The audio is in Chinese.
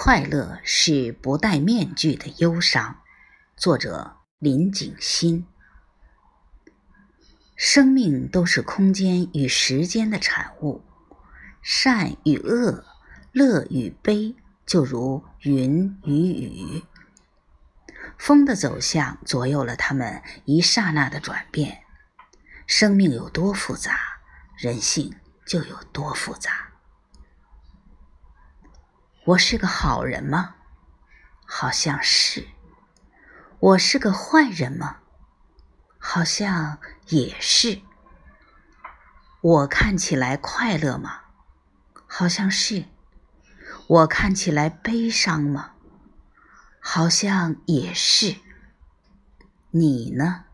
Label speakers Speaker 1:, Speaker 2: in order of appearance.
Speaker 1: 快乐是不戴面具的忧伤。作者林景新。生命都是空间与时间的产物，善与恶，乐与悲，就如云与雨。风的走向左右了他们一刹那的转变。生命有多复杂，人性就有多复杂。我是个好人吗？好像是。我是个坏人吗？好像也是。我看起来快乐吗？好像是。我看起来悲伤吗？好像也是。你呢？